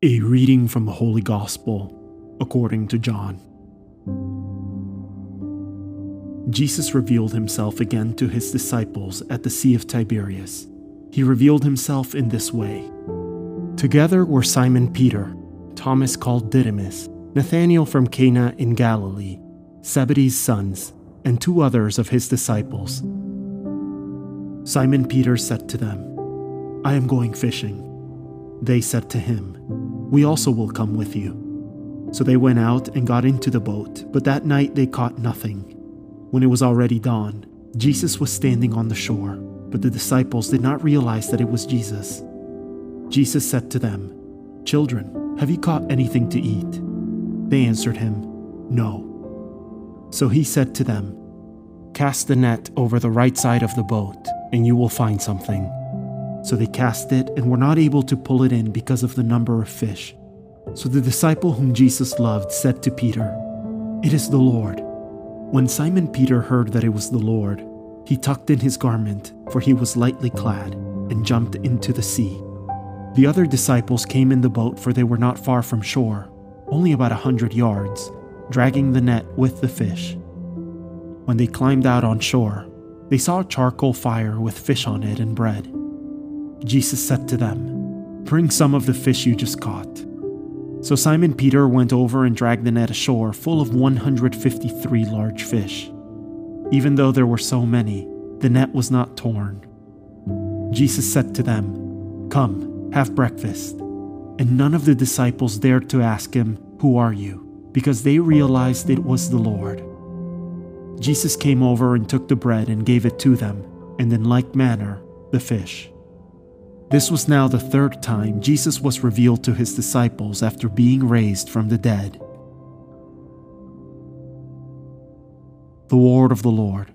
A reading from the Holy Gospel according to John. Jesus revealed himself again to his disciples at the Sea of Tiberias. He revealed himself in this way. Together were Simon Peter, Thomas called Didymus, Nathanael from Cana in Galilee, Zebedee's sons, and two others of his disciples. Simon Peter said to them, I am going fishing. They said to him, We also will come with you. So they went out and got into the boat, but that night they caught nothing. When it was already dawn, Jesus was standing on the shore, but the disciples did not realize that it was Jesus. Jesus said to them, Children, have you caught anything to eat? They answered him, No. So he said to them, Cast the net over the right side of the boat, and you will find something. So they cast it and were not able to pull it in because of the number of fish. So the disciple whom Jesus loved said to Peter, It is the Lord. When Simon Peter heard that it was the Lord, he tucked in his garment, for he was lightly clad, and jumped into the sea. The other disciples came in the boat, for they were not far from shore, only about a hundred yards, dragging the net with the fish. When they climbed out on shore, they saw a charcoal fire with fish on it and bread. Jesus said to them, Bring some of the fish you just caught. So Simon Peter went over and dragged the net ashore full of 153 large fish. Even though there were so many, the net was not torn. Jesus said to them, Come, have breakfast. And none of the disciples dared to ask him, Who are you? because they realized it was the Lord. Jesus came over and took the bread and gave it to them, and in like manner, the fish. This was now the third time Jesus was revealed to his disciples after being raised from the dead. The word of the Lord.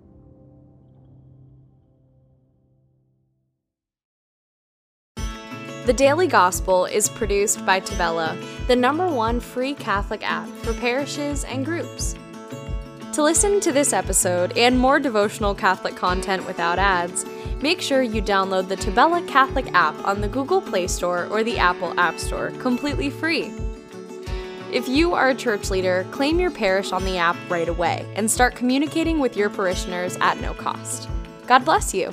The Daily Gospel is produced by Tavella, the number one free Catholic app for parishes and groups. To listen to this episode and more devotional Catholic content without ads, make sure you download the Tabella Catholic app on the Google Play Store or the Apple App Store completely free. If you are a church leader, claim your parish on the app right away and start communicating with your parishioners at no cost. God bless you.